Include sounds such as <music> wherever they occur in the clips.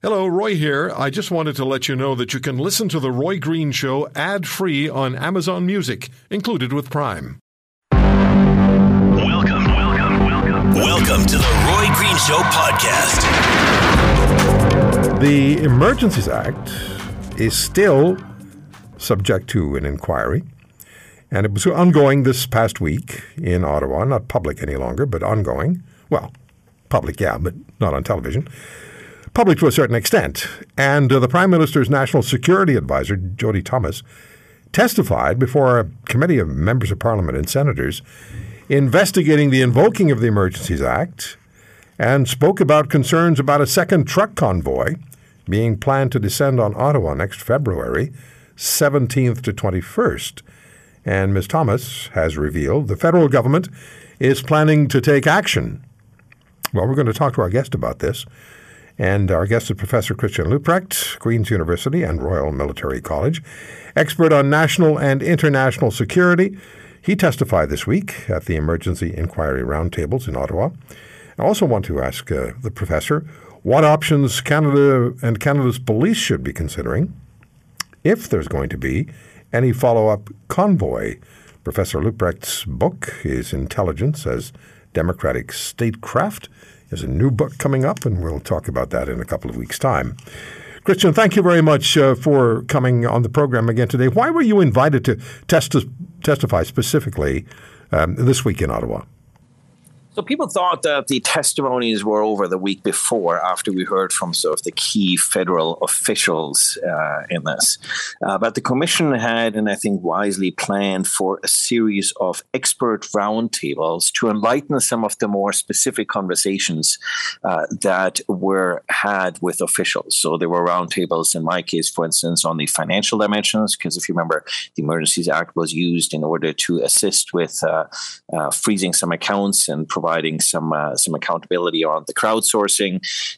Hello, Roy here. I just wanted to let you know that you can listen to The Roy Green Show ad free on Amazon Music, included with Prime. Welcome, welcome, welcome. Welcome to the Roy Green Show podcast. The Emergencies Act is still subject to an inquiry, and it was ongoing this past week in Ottawa, not public any longer, but ongoing. Well, public, yeah, but not on television public to a certain extent. And uh, the Prime Minister's National Security Advisor, Jody Thomas, testified before a committee of members of parliament and senators investigating the invoking of the Emergencies Act and spoke about concerns about a second truck convoy being planned to descend on Ottawa next February 17th to 21st. And Ms. Thomas has revealed the federal government is planning to take action. Well, we're going to talk to our guest about this. And our guest is Professor Christian Leuprecht, Queen's University and Royal Military College, expert on national and international security. He testified this week at the Emergency Inquiry Roundtables in Ottawa. I also want to ask uh, the professor what options Canada and Canada's police should be considering if there's going to be any follow up convoy. Professor Leuprecht's book is Intelligence as Democratic Statecraft. There's a new book coming up, and we'll talk about that in a couple of weeks' time. Christian, thank you very much uh, for coming on the program again today. Why were you invited to test- testify specifically um, this week in Ottawa? So people thought that the testimonies were over the week before, after we heard from sort of the key federal officials uh, in this. Uh, but the commission had, and I think wisely, planned for a series of expert roundtables to enlighten some of the more specific conversations uh, that were had with officials. So there were roundtables, in my case, for instance, on the financial dimensions, because if you remember, the Emergencies Act was used in order to assist with uh, uh, freezing some accounts and providing providing some uh, some accountability on the crowdsourcing,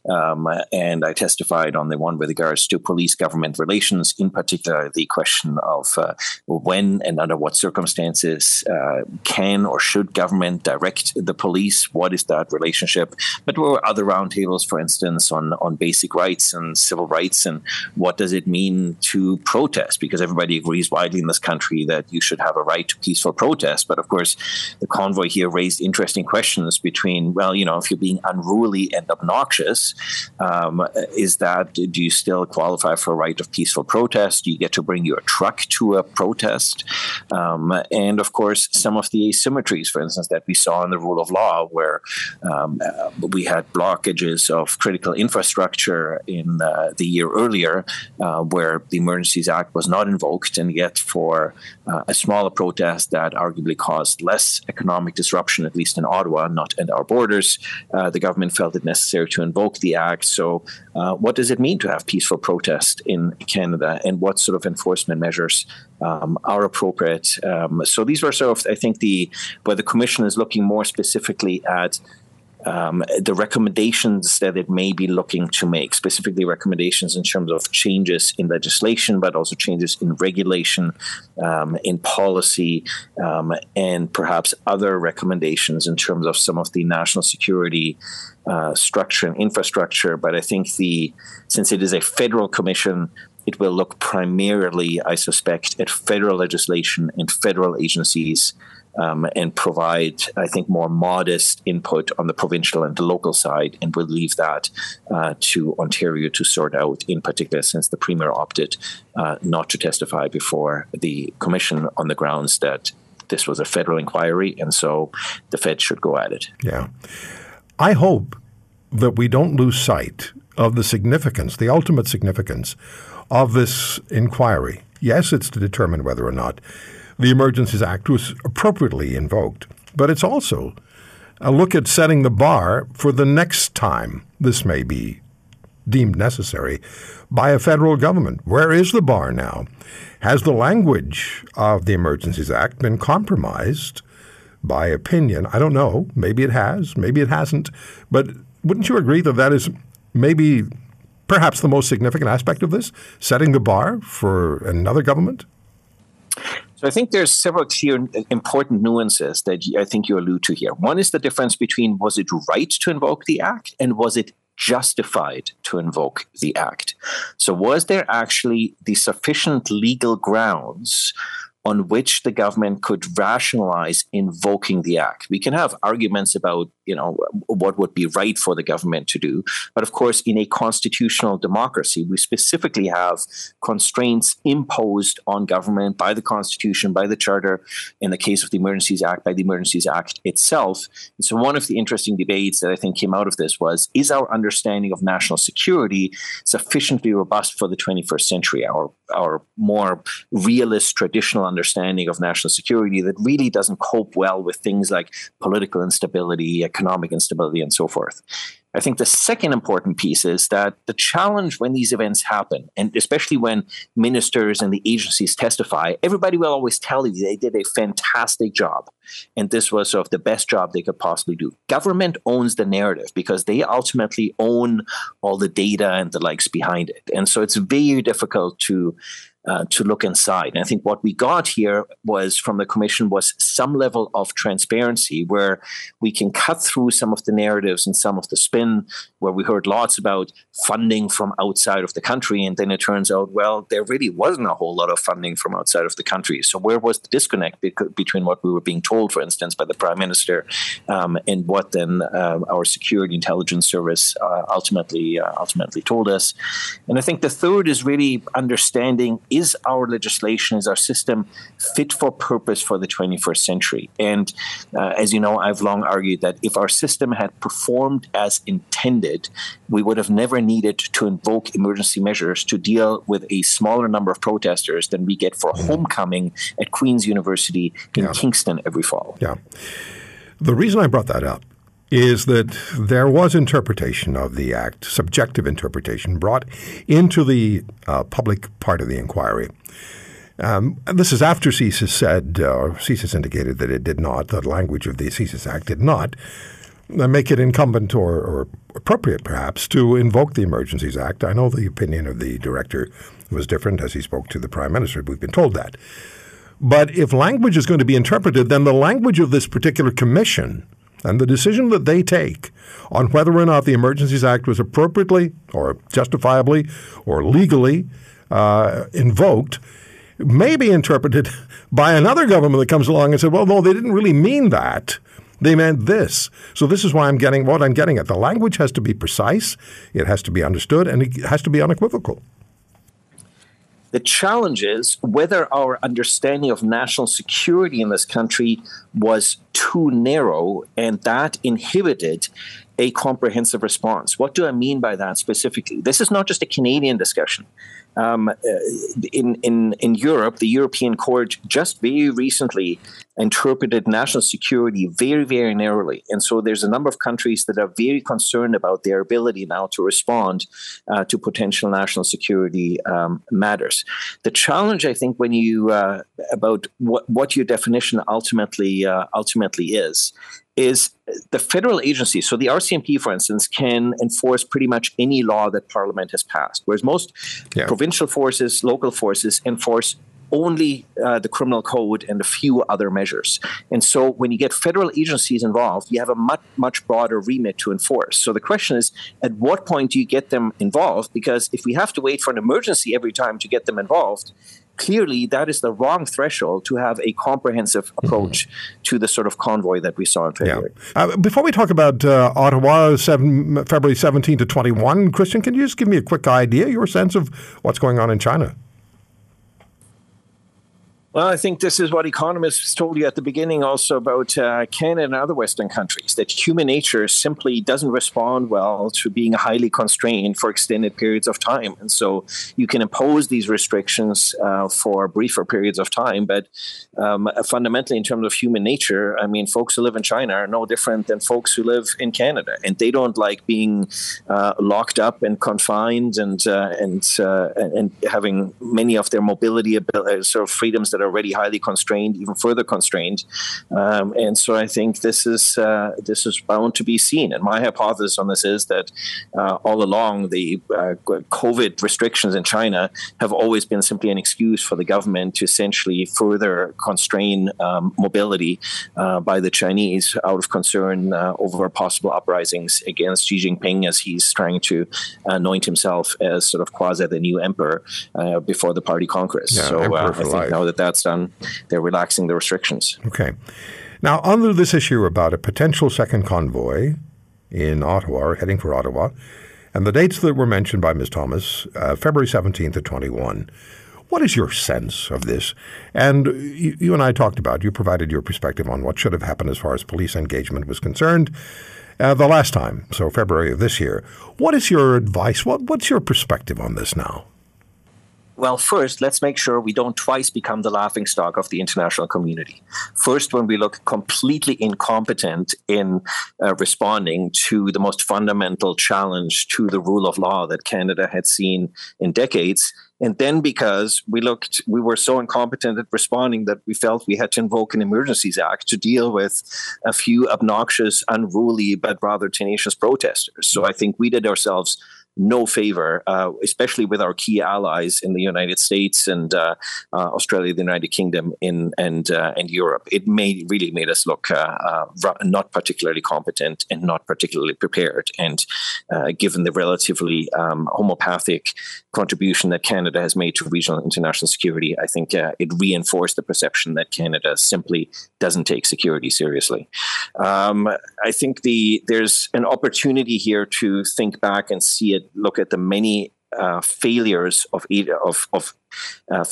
um, and I testified on the one with regards to police government relations, in particular the question of uh, when and under what circumstances uh, can or should government direct the police. What is that relationship? But there were other roundtables, for instance, on on basic rights and civil rights, and what does it mean to protest? Because everybody agrees widely in this country that you should have a right to peaceful protest. But of course, the convoy here raised interesting questions between, well, you know, if you're being unruly and obnoxious, um, is that, do you still qualify for a right of peaceful protest? Do you get to bring your truck to a protest? Um, and of course, some of the asymmetries, for instance, that we saw in the rule of law, where um, uh, we had blockages of critical infrastructure in uh, the year earlier, uh, where the Emergencies Act was not invoked, and yet for uh, a smaller protest that arguably caused less economic disruption, at least in Ottawa, not at our borders. Uh, the government felt it necessary to invoke the act. So, uh, what does it mean to have peaceful protest in Canada, and what sort of enforcement measures um, are appropriate? Um, so, these were sort of, I think, the where the commission is looking more specifically at um, the recommendations that it may be looking to make, specifically recommendations in terms of changes in legislation, but also changes in regulation, um, in policy, um, and perhaps other recommendations in terms of some of the national security uh, structure and infrastructure. But I think the since it is a federal commission, it will look primarily, I suspect, at federal legislation and federal agencies um, and provide, I think, more modest input on the provincial and the local side, and we'll leave that uh, to Ontario to sort out, in particular, since the Premier opted uh, not to testify before the Commission on the grounds that this was a federal inquiry, and so the Fed should go at it. Yeah. I hope that we don't lose sight of the significance, the ultimate significance of this inquiry. Yes, it's to determine whether or not the Emergencies Act was appropriately invoked, but it's also a look at setting the bar for the next time this may be deemed necessary by a federal government. Where is the bar now? Has the language of the Emergencies Act been compromised by opinion? I don't know. Maybe it has, maybe it hasn't. But wouldn't you agree that that is maybe perhaps the most significant aspect of this, setting the bar for another government? So I think there's several clear important nuances that I think you allude to here. One is the difference between was it right to invoke the act and was it justified to invoke the act. So, was there actually the sufficient legal grounds on which the government could rationalize invoking the act. We can have arguments about, you know, what would be right for the government to do, but of course, in a constitutional democracy, we specifically have constraints imposed on government by the Constitution, by the Charter, in the case of the Emergencies Act, by the Emergencies Act itself. And so, one of the interesting debates that I think came out of this was: Is our understanding of national security sufficiently robust for the 21st century? Our our more realist traditional understanding of national security that really doesn't cope well with things like political instability, economic instability, and so forth. I think the second important piece is that the challenge when these events happen, and especially when ministers and the agencies testify, everybody will always tell you they did a fantastic job. And this was sort of the best job they could possibly do. Government owns the narrative because they ultimately own all the data and the likes behind it. And so it's very difficult to uh, to look inside. And I think what we got here was from the commission was some level of transparency where we can cut through some of the narratives and some of the spin where we heard lots about funding from outside of the country. And then it turns out, well, there really wasn't a whole lot of funding from outside of the country. So where was the disconnect between what we were being told, for instance, by the prime minister um, and what then uh, our security intelligence service uh, ultimately uh, ultimately told us? And I think the third is really understanding is our legislation, is our system fit for purpose for the 21st century? And uh, as you know, I've long argued that if our system had performed as intended, we would have never needed to invoke emergency measures to deal with a smaller number of protesters than we get for homecoming at Queen's University in yeah. Kingston every fall. Yeah. The reason I brought that up is that there was interpretation of the act, subjective interpretation, brought into the uh, public part of the inquiry. Um, this is after CSIS said, uh, CSIS indicated that it did not, the language of the CSIS Act did not uh, make it incumbent or, or, appropriate, perhaps, to invoke the Emergencies Act. I know the opinion of the director was different as he spoke to the prime minister. We've been told that. But if language is going to be interpreted, then the language of this particular commission – and the decision that they take on whether or not the Emergencies Act was appropriately or justifiably or legally uh, invoked may be interpreted <laughs> by another government that comes along and said, well, no, they didn't really mean that. They meant this. So this is why I'm getting what I'm getting at. The language has to be precise, it has to be understood, and it has to be unequivocal. The challenge is whether our understanding of national security in this country was too narrow and that inhibited a comprehensive response. What do I mean by that specifically? This is not just a Canadian discussion. Um, uh, in, in, in Europe, the European Court just very recently interpreted national security very, very narrowly. And so there's a number of countries that are very concerned about their ability now to respond uh, to potential national security um, matters. The challenge, I think, when you uh, about what, what your definition ultimately uh, ultimately is, is the federal agency. So the RCMP, for instance, can enforce pretty much any law that Parliament has passed, whereas most yeah. provincial forces, local forces enforce only uh, the criminal code and a few other measures. And so when you get federal agencies involved, you have a much, much broader remit to enforce. So the question is, at what point do you get them involved? Because if we have to wait for an emergency every time to get them involved, clearly that is the wrong threshold to have a comprehensive mm-hmm. approach mm-hmm. to the sort of convoy that we saw in February. Yeah. Uh, before we talk about uh, Ottawa, seven, February 17 to 21, Christian, can you just give me a quick idea, your sense of what's going on in China? Well, I think this is what economists told you at the beginning also about uh, Canada and other Western countries that human nature simply doesn't respond well to being highly constrained for extended periods of time. And so you can impose these restrictions uh, for briefer periods of time. But um, fundamentally, in terms of human nature, I mean, folks who live in China are no different than folks who live in Canada. And they don't like being uh, locked up and confined and, uh, and, uh, and having many of their mobility uh, sort of freedoms that that are already highly constrained even further constrained. Um, and so I think this is uh, this is bound to be seen. And my hypothesis on this is that uh, all along the uh, COVID restrictions in China have always been simply an excuse for the government to essentially further constrain um, mobility uh, by the Chinese out of concern uh, over possible uprisings against Xi Jinping as he's trying to anoint himself as sort of quasi the new emperor uh, before the party congress. Yeah, so I think life. now that that's done, they're relaxing the restrictions. Okay. Now, under this issue about a potential second convoy in Ottawa, or heading for Ottawa, and the dates that were mentioned by Ms. Thomas, uh, February 17th to 21. What is your sense of this? And you, you, and I talked about, you provided your perspective on what should have happened as far as police engagement was concerned uh, the last time, so February of this year. What is your advice? What, what's your perspective on this now? Well, first, let's make sure we don't twice become the laughing stock of the international community. First, when we look completely incompetent in uh, responding to the most fundamental challenge to the rule of law that Canada had seen in decades. And then because we looked, we were so incompetent at responding that we felt we had to invoke an Emergencies Act to deal with a few obnoxious, unruly, but rather tenacious protesters. So I think we did ourselves no favor, uh, especially with our key allies in the United States and uh, uh, Australia, the United Kingdom, in and uh, and Europe. It made really made us look uh, not particularly competent and not particularly prepared. And given the relatively um, homopathic contribution that Canada has made to regional international security, I think it reinforced the perception that Canada simply doesn't take security seriously. Um, I think the there's an opportunity here to think back and see it look at the many uh, failures of of, of uh,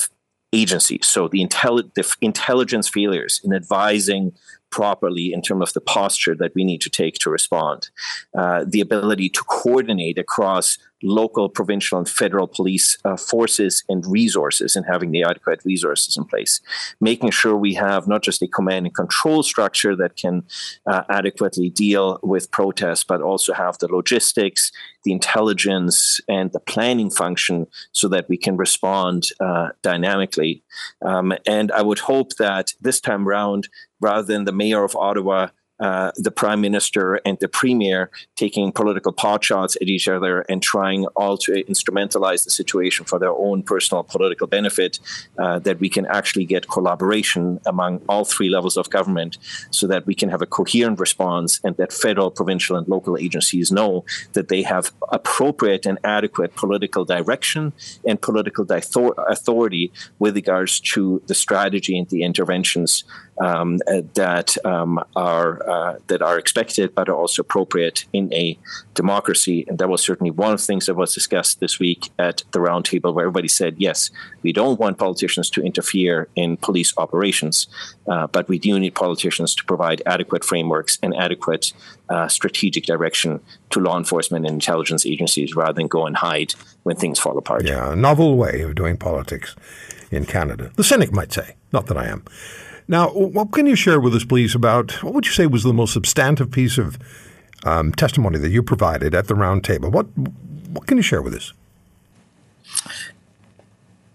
agencies. So the, intelli- the intelligence failures in advising properly in terms of the posture that we need to take to respond, uh, the ability to coordinate across local, provincial, and federal police uh, forces and resources and having the adequate resources in place. Making sure we have not just a command and control structure that can uh, adequately deal with protests, but also have the logistics, the intelligence, and the planning function so that we can respond uh, dynamically. Um, and I would hope that this time around, rather than the mayor of Ottawa uh, the prime minister and the premier taking political potshots at each other and trying all to instrumentalize the situation for their own personal political benefit, uh, that we can actually get collaboration among all three levels of government so that we can have a coherent response and that federal, provincial, and local agencies know that they have appropriate and adequate political direction and political authority with regards to the strategy and the interventions um, uh, that um, are uh, that are expected but are also appropriate in a democracy. And that was certainly one of the things that was discussed this week at the roundtable, where everybody said, yes, we don't want politicians to interfere in police operations, uh, but we do need politicians to provide adequate frameworks and adequate uh, strategic direction to law enforcement and intelligence agencies rather than go and hide when things fall apart. Yeah, a novel way of doing politics in Canada. The cynic might say, not that I am. Now, what can you share with us, please, about what would you say was the most substantive piece of um, testimony that you provided at the round table? What what can you share with us?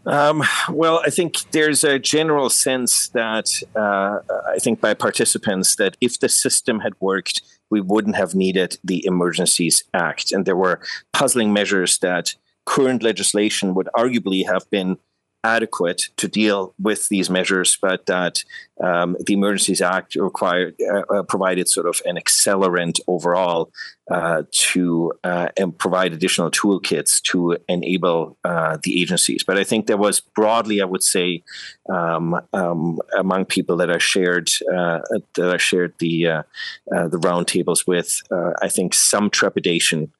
Um, well, I think there's a general sense that uh, I think by participants that if the system had worked, we wouldn't have needed the Emergencies Act, and there were puzzling measures that current legislation would arguably have been adequate to deal with these measures, but that um, the Emergencies Act required uh, uh, provided sort of an accelerant overall uh, to uh, and provide additional toolkits to enable uh, the agencies. But I think there was broadly, I would say, um, um, among people that I shared uh, that I shared the the roundtables with, I think some trepidation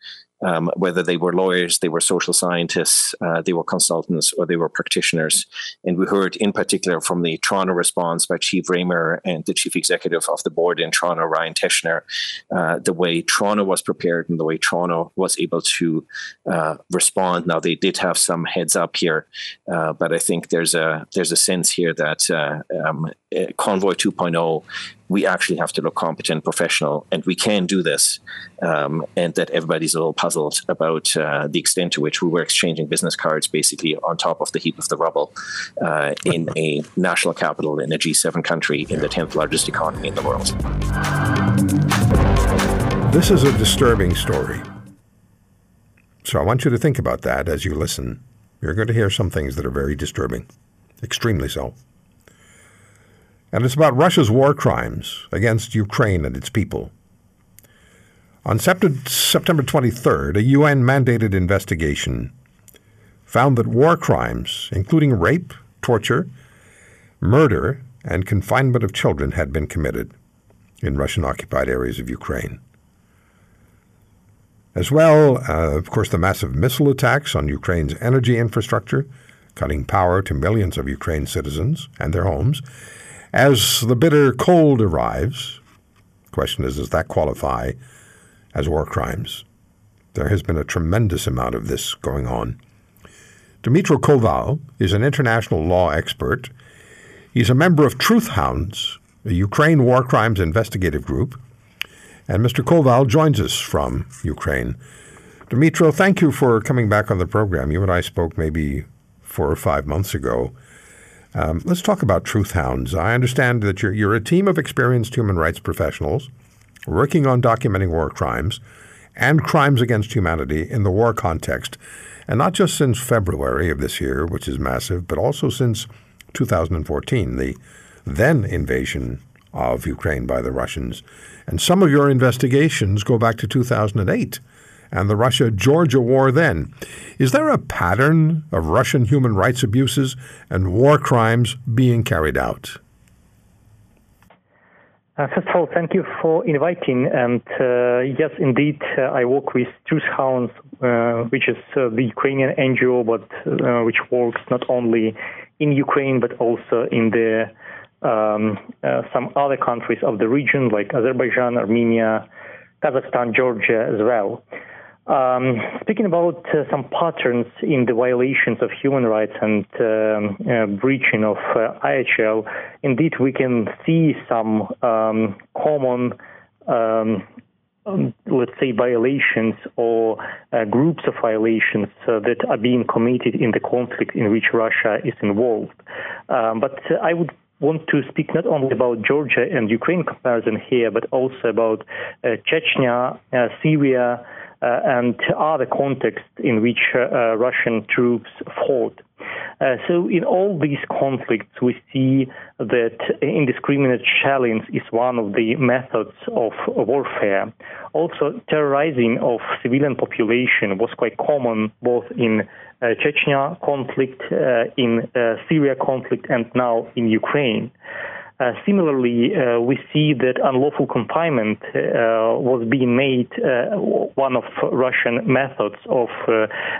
um, whether they were lawyers, they were social scientists, uh, they were consultants, or they were practitioners. And we heard in particular from the Toronto response by Chief Ramer and the chief executive of the board in Toronto, Ryan Teschner, uh, the way Toronto was prepared and the way Toronto was able to uh, respond. Now they did have some heads up here, uh, but I think there's a there's a sense here that uh, um, uh, Convoy 2.0, we actually have to look competent, professional, and we can do this. Um, and that everybody's a little puzzled about uh, the extent to which we were exchanging business cards basically on top of the heap of the rubble uh, in a national capital in a G7 country in the 10th largest economy in the world. This is a disturbing story. So I want you to think about that as you listen. You're going to hear some things that are very disturbing, extremely so. And it's about Russia's war crimes against Ukraine and its people. On September 23rd, a UN mandated investigation found that war crimes, including rape, torture, murder, and confinement of children, had been committed in Russian occupied areas of Ukraine. As well, uh, of course, the massive missile attacks on Ukraine's energy infrastructure, cutting power to millions of Ukraine citizens and their homes. As the bitter cold arrives, question is, does that qualify as war crimes? There has been a tremendous amount of this going on. Dmytro Koval is an international law expert. He's a member of Truth Hounds, a Ukraine war crimes investigative group, and Mr. Koval joins us from Ukraine. Dmytro, thank you for coming back on the program. You and I spoke maybe four or five months ago. Um, let's talk about Truth Hounds. I understand that you're, you're a team of experienced human rights professionals working on documenting war crimes and crimes against humanity in the war context, and not just since February of this year, which is massive, but also since 2014, the then invasion of Ukraine by the Russians. And some of your investigations go back to 2008 and the Russia Georgia war then. Is there a pattern of Russian human rights abuses and war crimes being carried out? Uh, first of all, thank you for inviting. And uh, yes, indeed, uh, I work with Truth Hounds, uh, which is uh, the Ukrainian NGO, but uh, which works not only in Ukraine but also in the um, some other countries of the region like Azerbaijan, Armenia, Kazakhstan, Georgia as well. Um, speaking about uh, some patterns in the violations of human rights and um, uh, breaching of uh, IHL, indeed we can see some um, common, um, um, let's say, violations or uh, groups of violations uh, that are being committed in the conflict in which Russia is involved. Um, but I would want to speak not only about Georgia and Ukraine comparison here, but also about uh, Chechnya, Syria, and other contexts in which uh, Russian troops fought. Uh, so, in all these conflicts, we see that indiscriminate shelling is one of the methods of warfare. Also, terrorizing of civilian population was quite common both in uh, Chechnya conflict, uh, in uh, Syria conflict, and now in Ukraine. Uh, similarly, uh, we see that unlawful confinement uh, was being made one of Russian methods of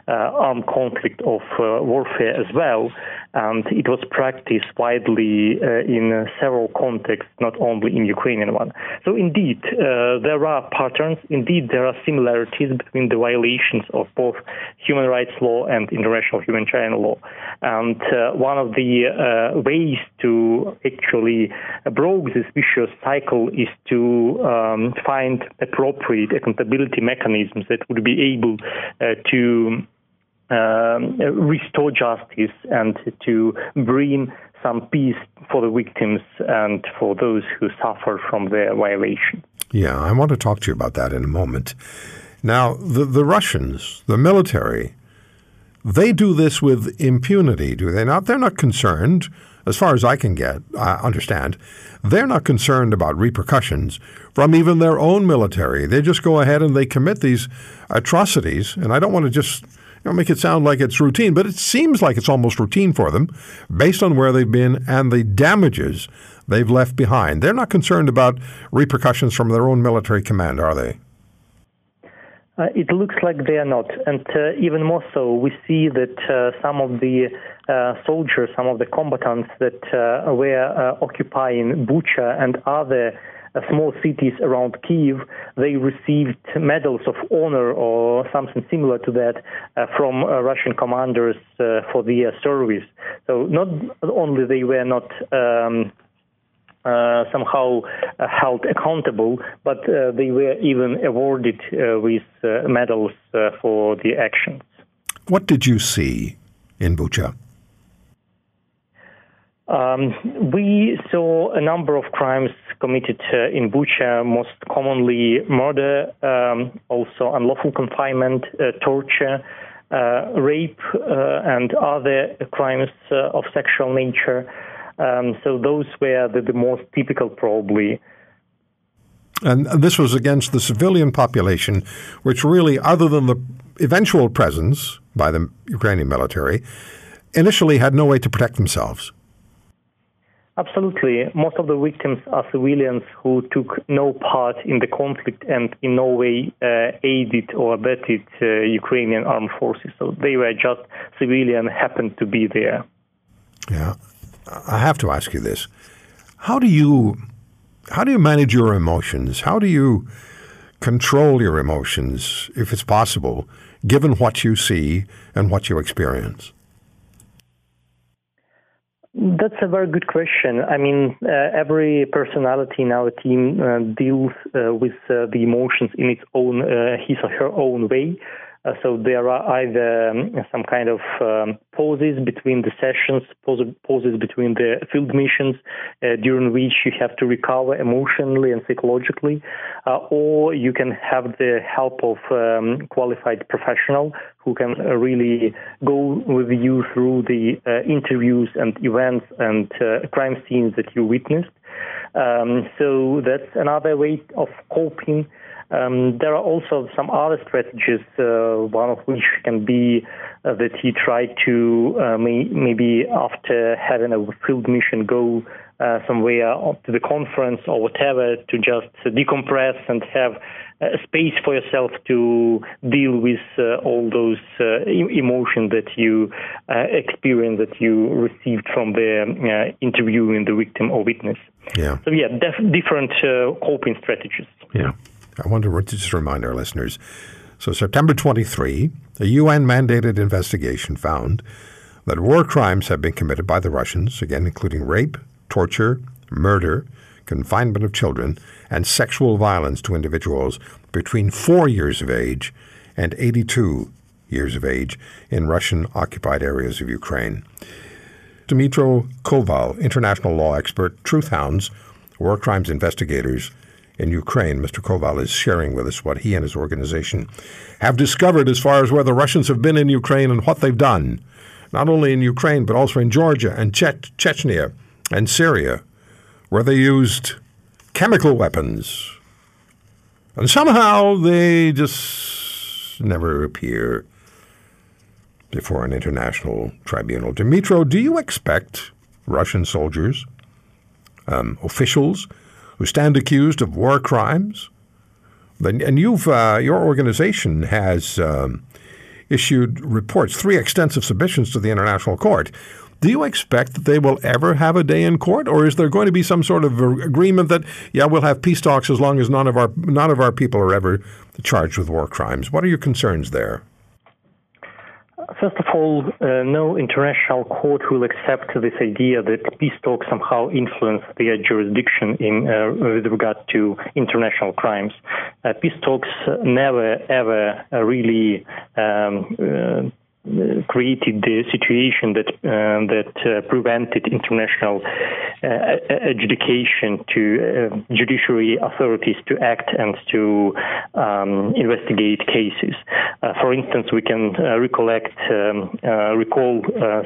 armed conflict of warfare as well and it was practiced widely uh, in several contexts, not only in Ukrainian one. So indeed, uh, there are patterns. Indeed, there are similarities between the violations of both human rights law and international humanitarian law. And uh, one of the uh, ways to actually break this vicious cycle is to um, find appropriate accountability mechanisms that would be able uh, to um, restore justice and to bring some peace for the victims and for those who suffer from their violation. Yeah, I want to talk to you about that in a moment. Now, the, the Russians, the military, they do this with impunity, do they not? They're not concerned, as far as I can get, I understand, they're not concerned about repercussions from even their own military. They just go ahead and they commit these atrocities. And I don't want to just you know, make it sound like it's routine, but it seems like it's almost routine for them based on where they've been and the damages they've left behind. They're not concerned about repercussions from their own military command, are they? Uh, it looks like they are not. And uh, even more so, we see that uh, some of the uh, soldiers, some of the combatants that uh, were uh, occupying Bucha and other small cities around Kiev, they received medals of honor or something similar to that uh, from uh, Russian commanders uh, for their service. So not only they were not um, uh, somehow uh, held accountable, but uh, they were even awarded with medals for the actions. What did you see in Bucha? Um, we saw a number of crimes committed in Bucha, most commonly murder, um, also unlawful confinement, torture, rape, and other crimes of sexual nature. Um, so those were the, the most typical, probably. And this was against the civilian population, which really, other than the eventual presence by the Ukrainian military, initially had no way to protect themselves. Absolutely. Most of the victims are civilians who took no part in the conflict and in no way uh, aided or abetted uh, Ukrainian armed forces. So they were just civilian, happened to be there. Yeah. I have to ask you this: How do you how do you manage your emotions? How do you control your emotions, if it's possible, given what you see and what you experience? That's a very good question. I mean, uh, every personality in our team uh, deals uh, with uh, the emotions in its own, uh, his or her own way. Uh, so there are either um, some kind of um, pauses between the sessions, pauses between the field missions, uh, during which you have to recover emotionally and psychologically, uh, or you can have the help of um, qualified professional who can really go with you through the uh, interviews and events and uh, crime scenes that you witnessed. Um, so that's another way of coping. Um, there are also some other strategies, uh, one of which can be uh, that he tried to uh, may, maybe after having a field mission go uh, somewhere to the conference or whatever to just decompress and have a space for yourself to deal with uh, all those uh, emotions that you experience that you received from the interviewing the victim or witness. Yeah. So yeah, def- different coping strategies. Yeah. I want to just remind our listeners. So, September 23, a UN mandated investigation found that war crimes have been committed by the Russians, again, including rape, torture, murder, confinement of children, and sexual violence to individuals between four years of age and 82 years of age in Russian occupied areas of Ukraine. Dmytro Koval, international law expert, Truth Hounds, war crimes investigators, in Ukraine. Mr. Koval is sharing with us what he and his organization have discovered as far as where the Russians have been in Ukraine and what they've done, not only in Ukraine, but also in Georgia and che- Chechnya and Syria, where they used chemical weapons. And somehow they just never appear before an international tribunal. Dmytro, do you expect Russian soldiers, um, officials, who stand accused of war crimes. And you've uh, your organization has um, issued reports, three extensive submissions to the International Court. Do you expect that they will ever have a day in court, or is there going to be some sort of agreement that yeah, we'll have peace talks as long as none of our none of our people are ever charged with war crimes? What are your concerns there? First of all, uh, no international court will accept this idea that peace talks somehow influence their jurisdiction in uh, with regard to international crimes. Uh, peace talks never ever really um, uh, created the situation that uh, that uh, prevented international adjudication to uh, judiciary authorities to act and to um, investigate cases. For instance, we can recollect um, recall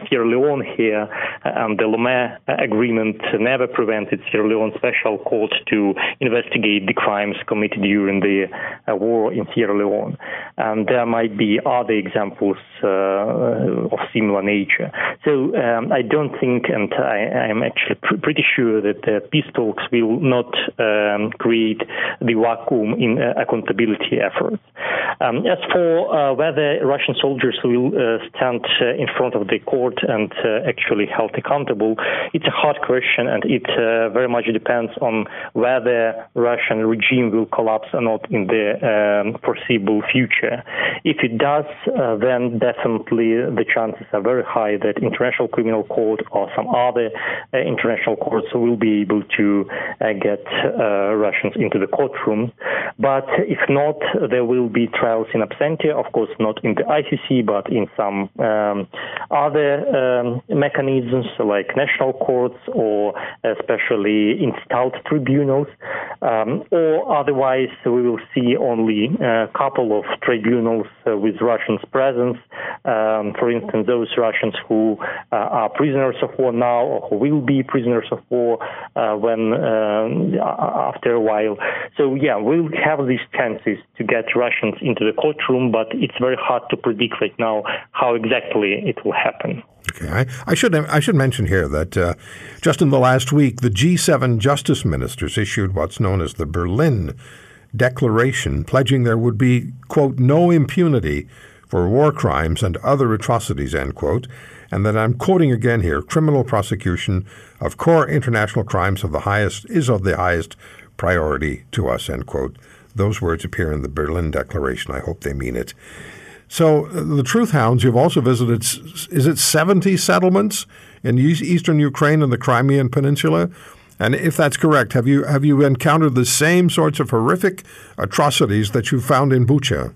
Sierra Leone here, and the Lomé Agreement never prevented Sierra Leone Special Court to investigate the crimes committed during the war in Sierra Leone. And there might be other examples. Uh, of similar nature. So um, I don't think, and I, am actually pr- pretty sure that the peace talks will not um, create the vacuum in uh, accountability efforts. Um, as for uh, whether Russian soldiers will uh, stand uh, in front of the court and uh, actually held accountable, it's a hard question, and it uh, very much depends on whether Russian regime will collapse or not in the um, foreseeable future. If it does, uh, then definitely the chances are very high that International Criminal Court or some other international courts will be able to get Russians into the courtroom. But if not, there will be trials in absentia, of course, not in the ICC, but in some um, other um, mechanisms like national courts or especially installed tribunals. Um, or otherwise, we will see only a couple of tribunals uh, with Russians' presence. Um, for instance, those Russians who uh, are prisoners of war now or who will be prisoners of war uh, when after a while. So yeah, we'll have these chances to get Russians into the courtroom, but it's very hard to predict right now how exactly it will happen. Okay, I, I should I should mention here that uh, just in the last week, the G7 justice ministers issued what's known as the Berlin Declaration, pledging there would be quote no impunity for war crimes and other atrocities end quote, and that I'm quoting again here: criminal prosecution of core international crimes of the highest is of the highest priority to us end quote. Those words appear in the Berlin Declaration. I hope they mean it. So uh, the Truth Hounds, you've also visited, is it 70 settlements in eastern Ukraine and the Crimean Peninsula? And if that's correct, have you have you encountered the same sorts of horrific atrocities that you found in Bucha?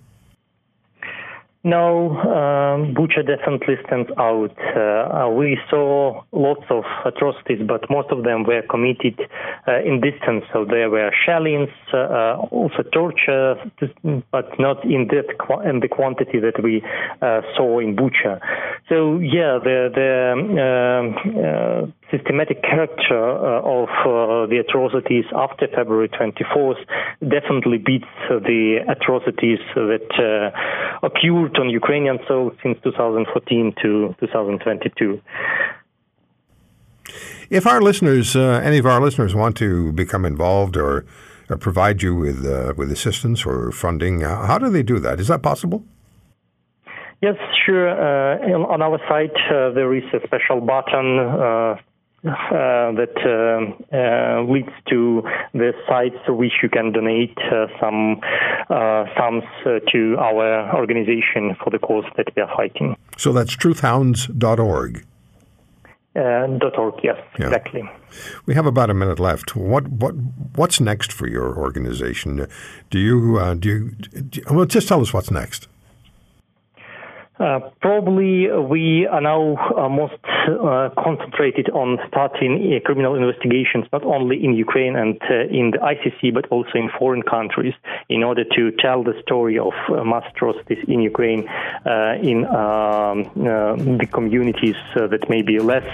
No, um, Bucha definitely stands out. Uh, we saw lots of atrocities, but most of them were committed uh, in distance. So there were shellings, uh, also torture, but not in that qu- in the quantity that we uh, saw in Bucha. So yeah, the the um, uh, systematic character uh, of uh, the atrocities after February 24th definitely beats the atrocities that uh, occurred on Ukrainian soil since 2014 to 2022. If our listeners, uh, any of our listeners, want to become involved or, or provide you with uh, with assistance or funding, uh, how do they do that? Is that possible? Yes, sure. on our site, there is a special button uh, that uh, uh, leads to the sites to which you can donate some sums to our organization for the cause that we are fighting. So that's truthhounds.org. Uh, dot org, yes, yeah. exactly. We have about a minute left. What what what's next for your organization? Do you uh, do you do, well? Just tell us what's next. Uh, probably we are now uh, most uh, concentrated on starting uh, criminal investigations not only in Ukraine and uh, in the ICC but also in foreign countries in order to tell the story of mass atrocities in Ukraine in um, the communities that maybe less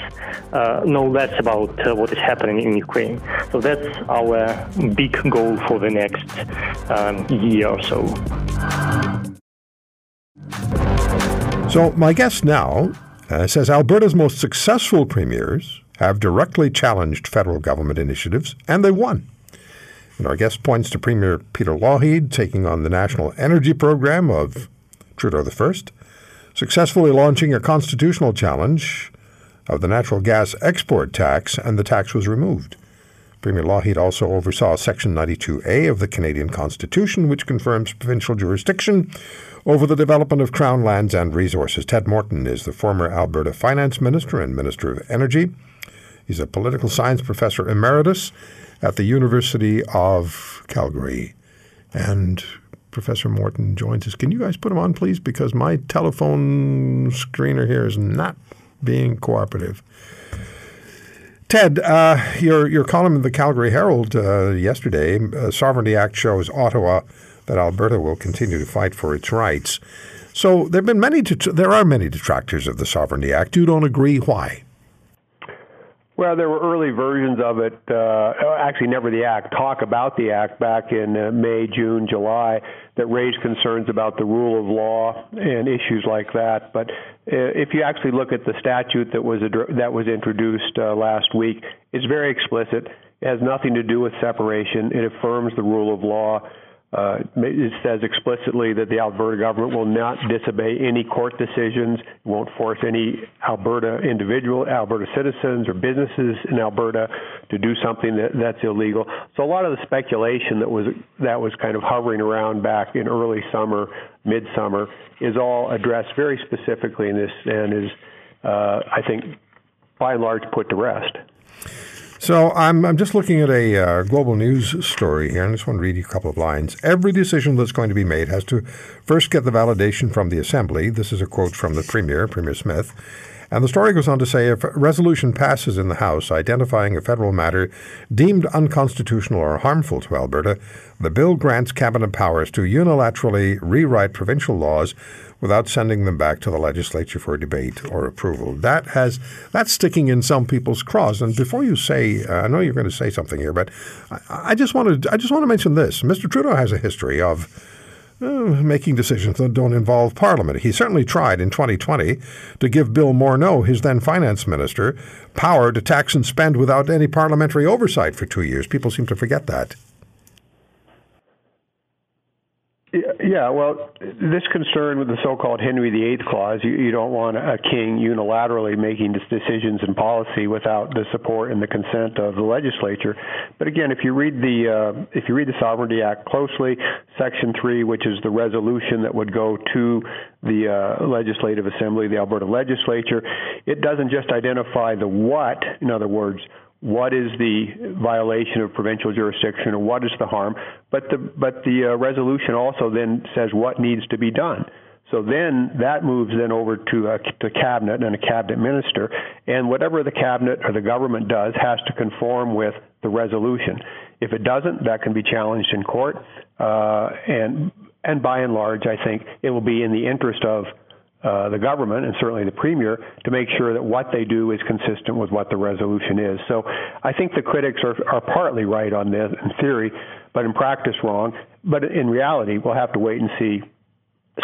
know less about what is happening in Ukraine. So that's our big goal for the next um, year or so. So, my guest now uh, says Alberta's most successful premiers have directly challenged federal government initiatives, and they won. And our guest points to Premier Peter Lougheed taking on the national energy program of Trudeau I, successfully launching a constitutional challenge of the natural gas export tax, and the tax was removed. Premier Lougheed also oversaw Section 92A of the Canadian Constitution, which confirms provincial jurisdiction over the development of Crown lands and resources. Ted Morton is the former Alberta Finance Minister and Minister of Energy. He's a political science professor emeritus at the University of Calgary. And Professor Morton joins us. Can you guys put him on, please? Because my telephone screener here is not being cooperative. Ted, uh, your your column in the Calgary Herald uh, yesterday, uh, Sovereignty Act shows Ottawa that Alberta will continue to fight for its rights. So there have been many. there are many detractors of the Sovereignty Act. You don't agree? Why? Well, there were early versions of it. Uh, actually, never the act. Talk about the act back in uh, May, June, July that raise concerns about the rule of law and issues like that. But uh, if you actually look at the statute that was that was introduced uh, last week, it's very explicit. It has nothing to do with separation. It affirms the rule of law. Uh, it says explicitly that the Alberta government will not disobey any court decisions, won't force any Alberta individual, Alberta citizens or businesses in Alberta to do something that, that's illegal. So a lot of the speculation that was that was kind of hovering around back in early summer, midsummer, is all addressed very specifically in this and is, uh, I think, by and large, put to rest. So I'm, I'm just looking at a uh, global news story here, and I just want to read you a couple of lines. Every decision that's going to be made has to first get the validation from the Assembly. This is a quote from the Premier, Premier Smith. And the story goes on to say if a resolution passes in the House identifying a federal matter deemed unconstitutional or harmful to Alberta, the bill grants cabinet powers to unilaterally rewrite provincial laws without sending them back to the legislature for debate or approval. That has that's sticking in some people's craws. And before you say, uh, I know you're going to say something here, but I, I just want to I just want to mention this. Mr. Trudeau has a history of Eh, making decisions that don't involve Parliament. He certainly tried in 2020 to give Bill Morneau, his then finance minister, power to tax and spend without any parliamentary oversight for two years. People seem to forget that. Yeah, well, this concern with the so-called Henry VIII clause, you, you don't want a king unilaterally making decisions in policy without the support and the consent of the legislature. But again, if you read the uh, if you read the Sovereignty Act closely, Section three, which is the resolution that would go to the uh, Legislative Assembly, the Alberta Legislature, it doesn't just identify the what. In other words what is the violation of provincial jurisdiction or what is the harm. But the but the uh, resolution also then says what needs to be done. So then that moves then over to a to cabinet and a cabinet minister, and whatever the cabinet or the government does has to conform with the resolution. If it doesn't, that can be challenged in court, uh, and and by and large, I think it will be in the interest of uh, the government and certainly the premier to make sure that what they do is consistent with what the resolution is. So I think the critics are, are partly right on this in theory, but in practice wrong. But in reality, we'll have to wait and see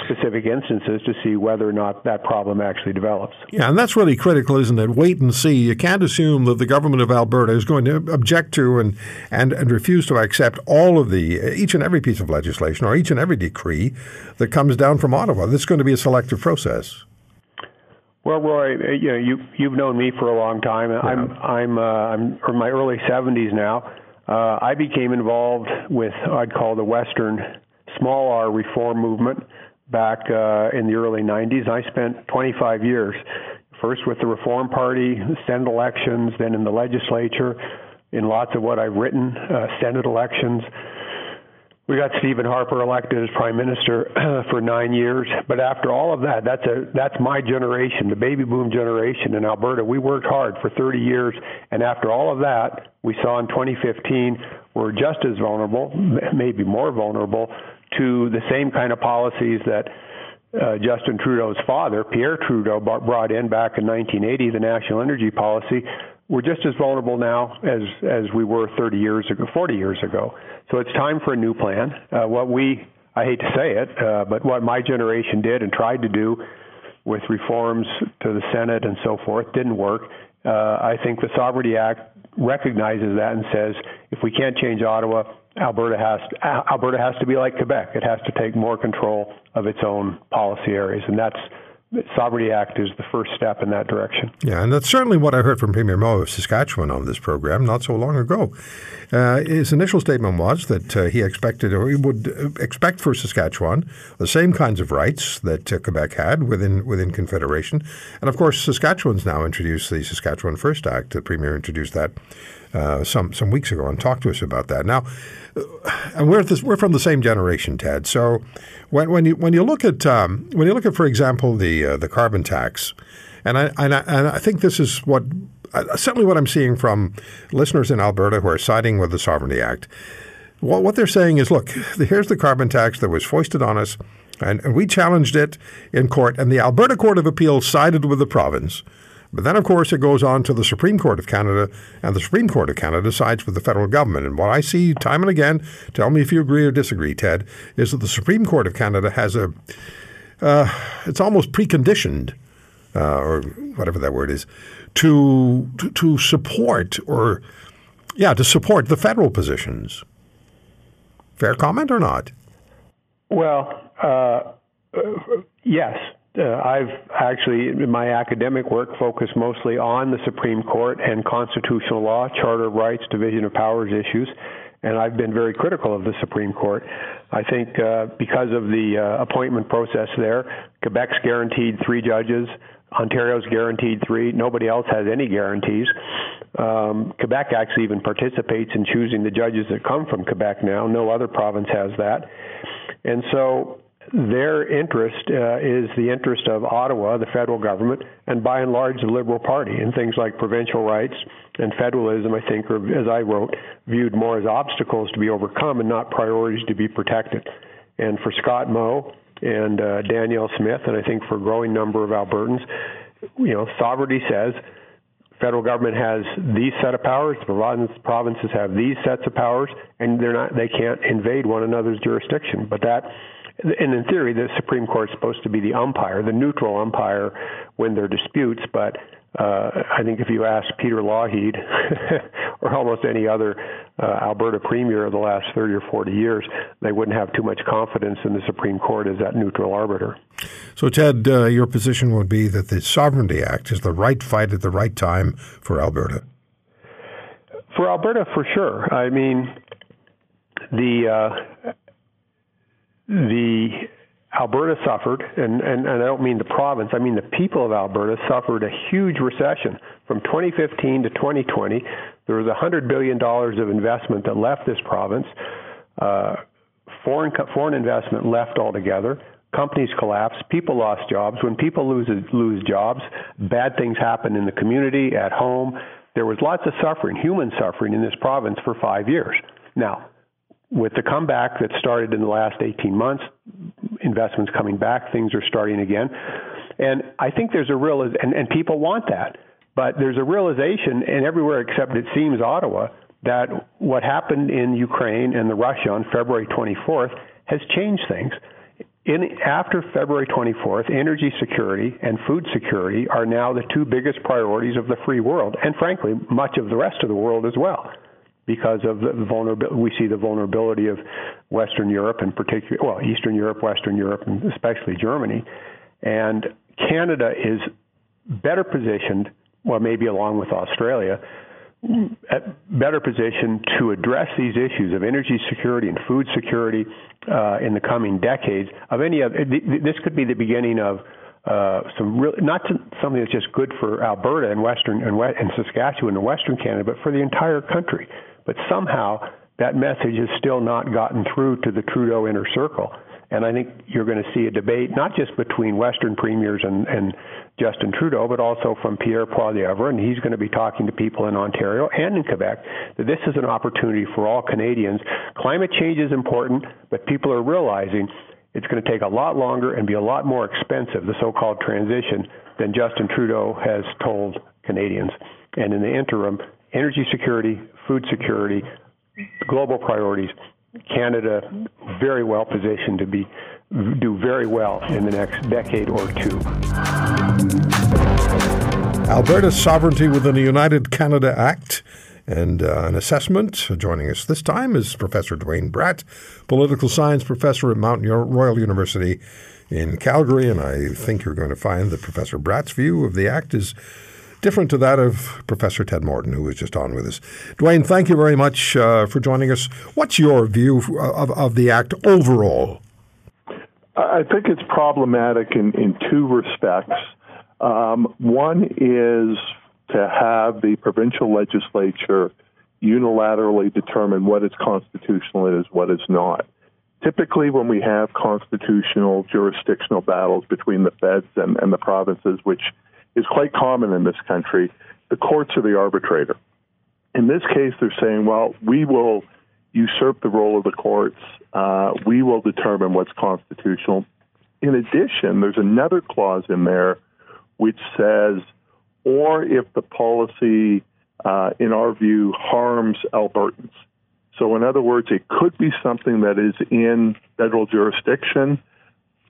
specific instances to see whether or not that problem actually develops. Yeah, and that's really critical, isn't it? Wait and see. You can't assume that the government of Alberta is going to object to and, and, and refuse to accept all of the each and every piece of legislation or each and every decree that comes down from Ottawa. This is going to be a selective process. Well, Roy, uh, you know, you you've known me for a long time. Yeah. I'm I'm uh, I'm in my early 70s now. Uh, I became involved with I'd call the Western small R reform movement back uh, in the early 90s. I spent 25 years, first with the Reform Party, Senate elections, then in the legislature, in lots of what I've written, uh, Senate elections. We got Stephen Harper elected as prime minister <clears throat> for nine years, but after all of that, that's a that's my generation, the baby boom generation in Alberta. We worked hard for 30 years, and after all of that, we saw in 2015 we're just as vulnerable, maybe more vulnerable to the same kind of policies that uh, Justin Trudeau's father, Pierre Trudeau, brought in back in 1980, the national energy policy. We're just as vulnerable now as as we were 30 years ago, 40 years ago. So it's time for a new plan. Uh, what we, I hate to say it, uh, but what my generation did and tried to do with reforms to the Senate and so forth didn't work. Uh, I think the Sovereignty Act recognizes that and says if we can't change Ottawa, Alberta has to, Alberta has to be like Quebec. It has to take more control of its own policy areas, and that's the Sovereignty Act is the first step in that direction. Yeah, and that's certainly what I heard from Premier Moe of Saskatchewan on this program not so long ago. Uh, his initial statement was that uh, he expected, or he would expect for Saskatchewan the same kinds of rights that uh, Quebec had within within Confederation, and of course, Saskatchewan's now introduced the Saskatchewan First Act. The Premier introduced that uh, some some weeks ago and talked to us about that. Now, uh, and we're this, we're from the same generation, Ted. So when when you when you look at um, when you look at, for example, the uh, the carbon tax, and I, and I and I think this is what uh, certainly what I'm seeing from listeners in Alberta who are siding with the Sovereignty Act. What, what they're saying is, look, here's the carbon tax that was foisted on us, and we challenged it in court, and the Alberta Court of Appeal sided with the province. But then, of course, it goes on to the Supreme Court of Canada, and the Supreme Court of Canada sides with the federal government. And what I see time and again, tell me if you agree or disagree, Ted, is that the Supreme Court of Canada has a, uh, it's almost preconditioned, uh, or whatever that word is, to, to, to support or, yeah, to support the federal positions. Fair comment or not? Well, uh, yes. Uh, I've actually, in my academic work, focused mostly on the Supreme Court and constitutional law, Charter of Rights, Division of Powers issues, and I've been very critical of the Supreme Court. I think uh, because of the uh, appointment process there, Quebec's guaranteed three judges, Ontario's guaranteed three. Nobody else has any guarantees. Um, Quebec actually even participates in choosing the judges that come from Quebec now. No other province has that. And so their interest uh, is the interest of Ottawa, the federal government, and by and large the Liberal Party. And things like provincial rights and federalism, I think, are, as I wrote, viewed more as obstacles to be overcome and not priorities to be protected. And for Scott Moe and uh, Danielle Smith, and I think for a growing number of Albertans, you know, sovereignty says federal government has these set of powers, the provinces have these sets of powers, and they're not they can't invade one another's jurisdiction. But that and in theory, the Supreme Court is supposed to be the umpire, the neutral umpire when there are disputes. But uh, I think if you ask Peter Lougheed <laughs> or almost any other uh, Alberta premier of the last 30 or 40 years, they wouldn't have too much confidence in the Supreme Court as that neutral arbiter. So, Ted, uh, your position would be that the Sovereignty Act is the right fight at the right time for Alberta. For Alberta, for sure. I mean, the uh, the Alberta suffered, and, and, and I don't mean the province, I mean the people of Alberta suffered a huge recession. From 2015 to 2020, there was $100 billion of investment that left this province. Uh, foreign, foreign investment left altogether. Companies collapsed. People lost jobs. When people lose, lose jobs, bad things happen in the community, at home. There was lots of suffering, human suffering in this province for five years. Now, with the comeback that started in the last 18 months, investments coming back, things are starting again. And I think there's a real, and, and people want that, but there's a realization, and everywhere except it seems Ottawa, that what happened in Ukraine and the Russia on February 24th has changed things. In, after February 24th, energy security and food security are now the two biggest priorities of the free world, and frankly, much of the rest of the world as well because of the vulnerability. We see the vulnerability of Western Europe, in particular, well, Eastern Europe, Western Europe, and especially Germany. And Canada is better positioned, well, maybe along with Australia, better positioned to address these issues of energy security and food security uh, in the coming decades. Of any of this could be the beginning of uh, some real, not something that's just good for Alberta and Western and, and Saskatchewan and Western Canada, but for the entire country. But somehow that message has still not gotten through to the Trudeau inner circle. And I think you're going to see a debate not just between Western premiers and, and Justin Trudeau, but also from Pierre Poilievre, and he's going to be talking to people in Ontario and in Quebec that this is an opportunity for all Canadians. Climate change is important, but people are realizing it's going to take a lot longer and be a lot more expensive, the so called transition, than Justin Trudeau has told Canadians. And in the interim, energy security, food security, global priorities, Canada very well positioned to be do very well in the next decade or two. Alberta's sovereignty within the United Canada Act and uh, an assessment. Joining us this time is Professor Duane Bratt, political science professor at Mount Royal University in Calgary. And I think you're going to find that Professor Bratt's view of the act is different to that of Professor Ted Morton, who was just on with us. Duane, thank you very much uh, for joining us. What's your view of, of the Act overall? I think it's problematic in, in two respects. Um, one is to have the provincial legislature unilaterally determine what is constitutional and what is not. Typically, when we have constitutional jurisdictional battles between the feds and, and the provinces, which is quite common in this country. The courts are the arbitrator. In this case, they're saying, well, we will usurp the role of the courts. Uh, we will determine what's constitutional. In addition, there's another clause in there which says, or if the policy, uh, in our view, harms Albertans. So, in other words, it could be something that is in federal jurisdiction,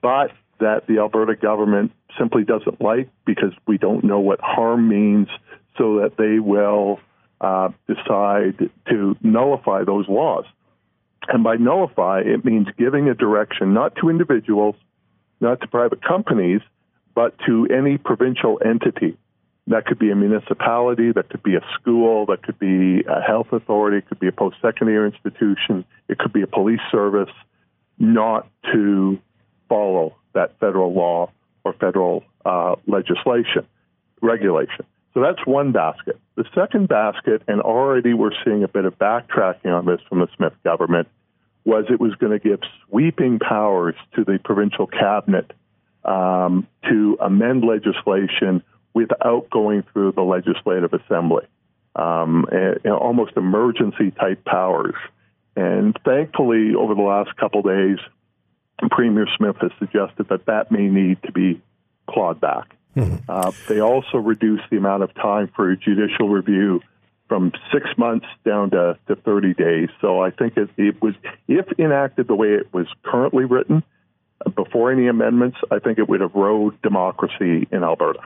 but that the Alberta government simply doesn't like because we don't know what harm means, so that they will uh, decide to nullify those laws. And by nullify, it means giving a direction not to individuals, not to private companies, but to any provincial entity. That could be a municipality, that could be a school, that could be a health authority, it could be a post secondary institution, it could be a police service, not to follow that federal law or federal uh, legislation, regulation. So that's one basket. The second basket, and already we're seeing a bit of backtracking on this from the Smith government, was it was going to give sweeping powers to the provincial cabinet um, to amend legislation without going through the legislative assembly, um, and, and almost emergency type powers. And thankfully, over the last couple days, Premier Smith has suggested that that may need to be clawed back. Mm-hmm. Uh, they also reduced the amount of time for judicial review from six months down to, to 30 days. So I think it, it was, if enacted the way it was currently written, uh, before any amendments, I think it would erode democracy in Alberta.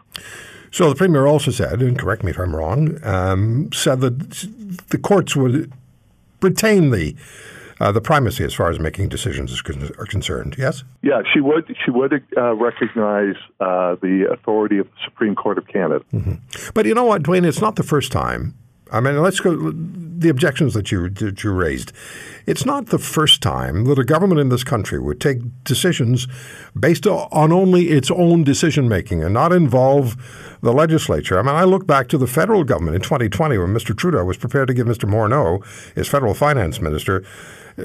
So the premier also said, and correct me if I'm wrong, um, said that the courts would retain the uh, the primacy as far as making decisions is con- are concerned. Yes. Yeah, she would. She would uh, recognize uh, the authority of the Supreme Court of Canada. Mm-hmm. But you know what, Duane? It's not the first time. I mean, let's go. The objections that you that you raised. It's not the first time that a government in this country would take decisions based on only its own decision making and not involve the legislature. I mean, I look back to the federal government in 2020 when Mr. Trudeau was prepared to give Mr. Morneau, his federal finance minister,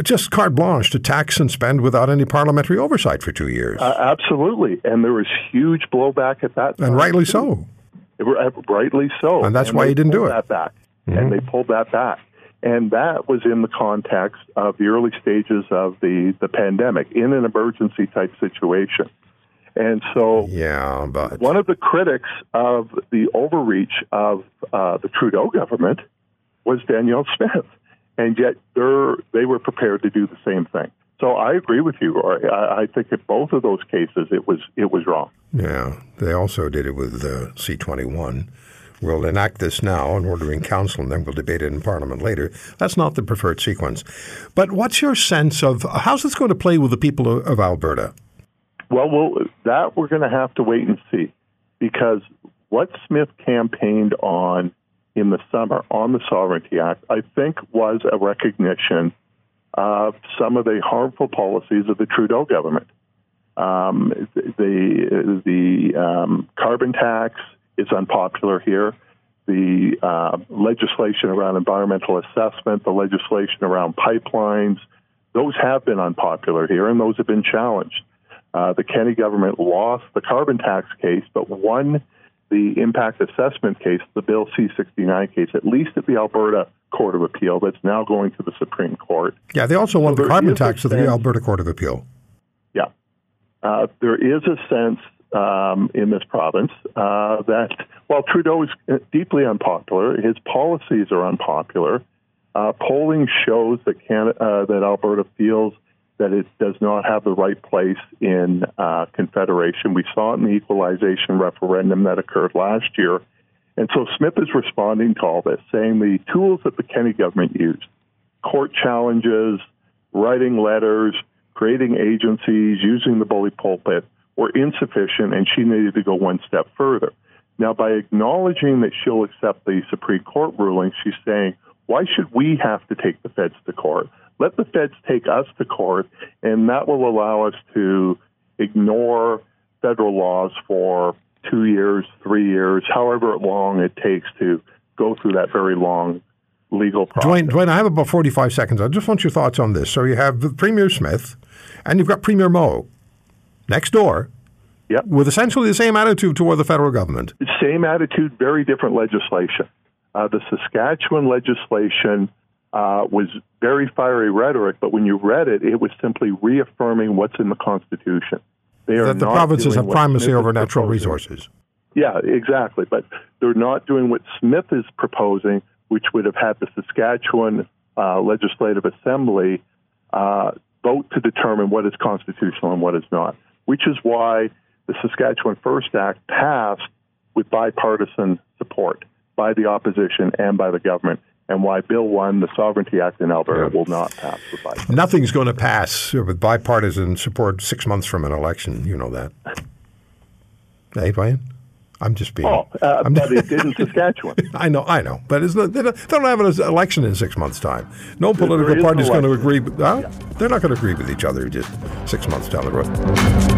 just carte blanche to tax and spend without any parliamentary oversight for two years. Uh, absolutely, and there was huge blowback at that time, and rightly so. Uh, rightly so, and that's and why he didn't do it. That back, mm-hmm. and they pulled that back, and that was in the context of the early stages of the the pandemic, in an emergency type situation. And so, yeah, but one of the critics of the overreach of uh, the Trudeau government was Danielle Smith and yet they're, were prepared to do the same thing. So I agree with you, Roy. I, I think in both of those cases it was it was wrong. Yeah, they also did it with the C twenty one. We'll enact this now and order in council, and then we'll debate it in Parliament later. That's not the preferred sequence. But what's your sense of how's this going to play with the people of, of Alberta? Well, well, that we're going to have to wait and see, because what Smith campaigned on in the summer on the Sovereignty Act, I think was a recognition of some of the harmful policies of the Trudeau government. Um, the the um, carbon tax is unpopular here. The uh, legislation around environmental assessment, the legislation around pipelines, those have been unpopular here, and those have been challenged. Uh, the Kenney government lost the carbon tax case, but won the impact assessment case, the Bill C 69 case, at least at the Alberta Court of Appeal, that's now going to the Supreme Court. Yeah, they also won so the carbon tax to the Alberta Court of Appeal. Yeah. Uh, there is a sense um, in this province uh, that while Trudeau is deeply unpopular, his policies are unpopular. Uh, polling shows that Canada, uh, that Alberta feels that it does not have the right place in uh, Confederation. We saw it in the equalization referendum that occurred last year. And so Smith is responding to all this, saying the tools that the Kenney government used court challenges, writing letters, creating agencies, using the bully pulpit were insufficient, and she needed to go one step further. Now, by acknowledging that she'll accept the Supreme Court ruling, she's saying, why should we have to take the feds to court? Let the feds take us to court, and that will allow us to ignore federal laws for two years, three years, however long it takes to go through that very long legal process. Duane, Duane, I have about 45 seconds. I just want your thoughts on this. So you have Premier Smith, and you've got Premier Moe next door. Yep. With essentially the same attitude toward the federal government. Same attitude, very different legislation. Uh, the Saskatchewan legislation uh, was very fiery rhetoric, but when you read it, it was simply reaffirming what's in the Constitution. They are that the provinces have primacy over natural resources. Yeah, exactly. But they're not doing what Smith is proposing, which would have had the Saskatchewan uh, Legislative Assembly uh, vote to determine what is constitutional and what is not, which is why the Saskatchewan First Act passed with bipartisan support by the opposition and by the government and why Bill 1, the Sovereignty Act in Alberta, will not pass the bipartisan. Nothing's going to pass with bipartisan support six months from an election. You know that. Hey, Brian? I'm just being. Oh, uh, I'm but it <laughs> did in Saskatchewan. I know, I know, but it's not, they, don't, they don't have an election in six months' time. No political party is going to agree. With, huh? They're not going to agree with each other just six months down the road.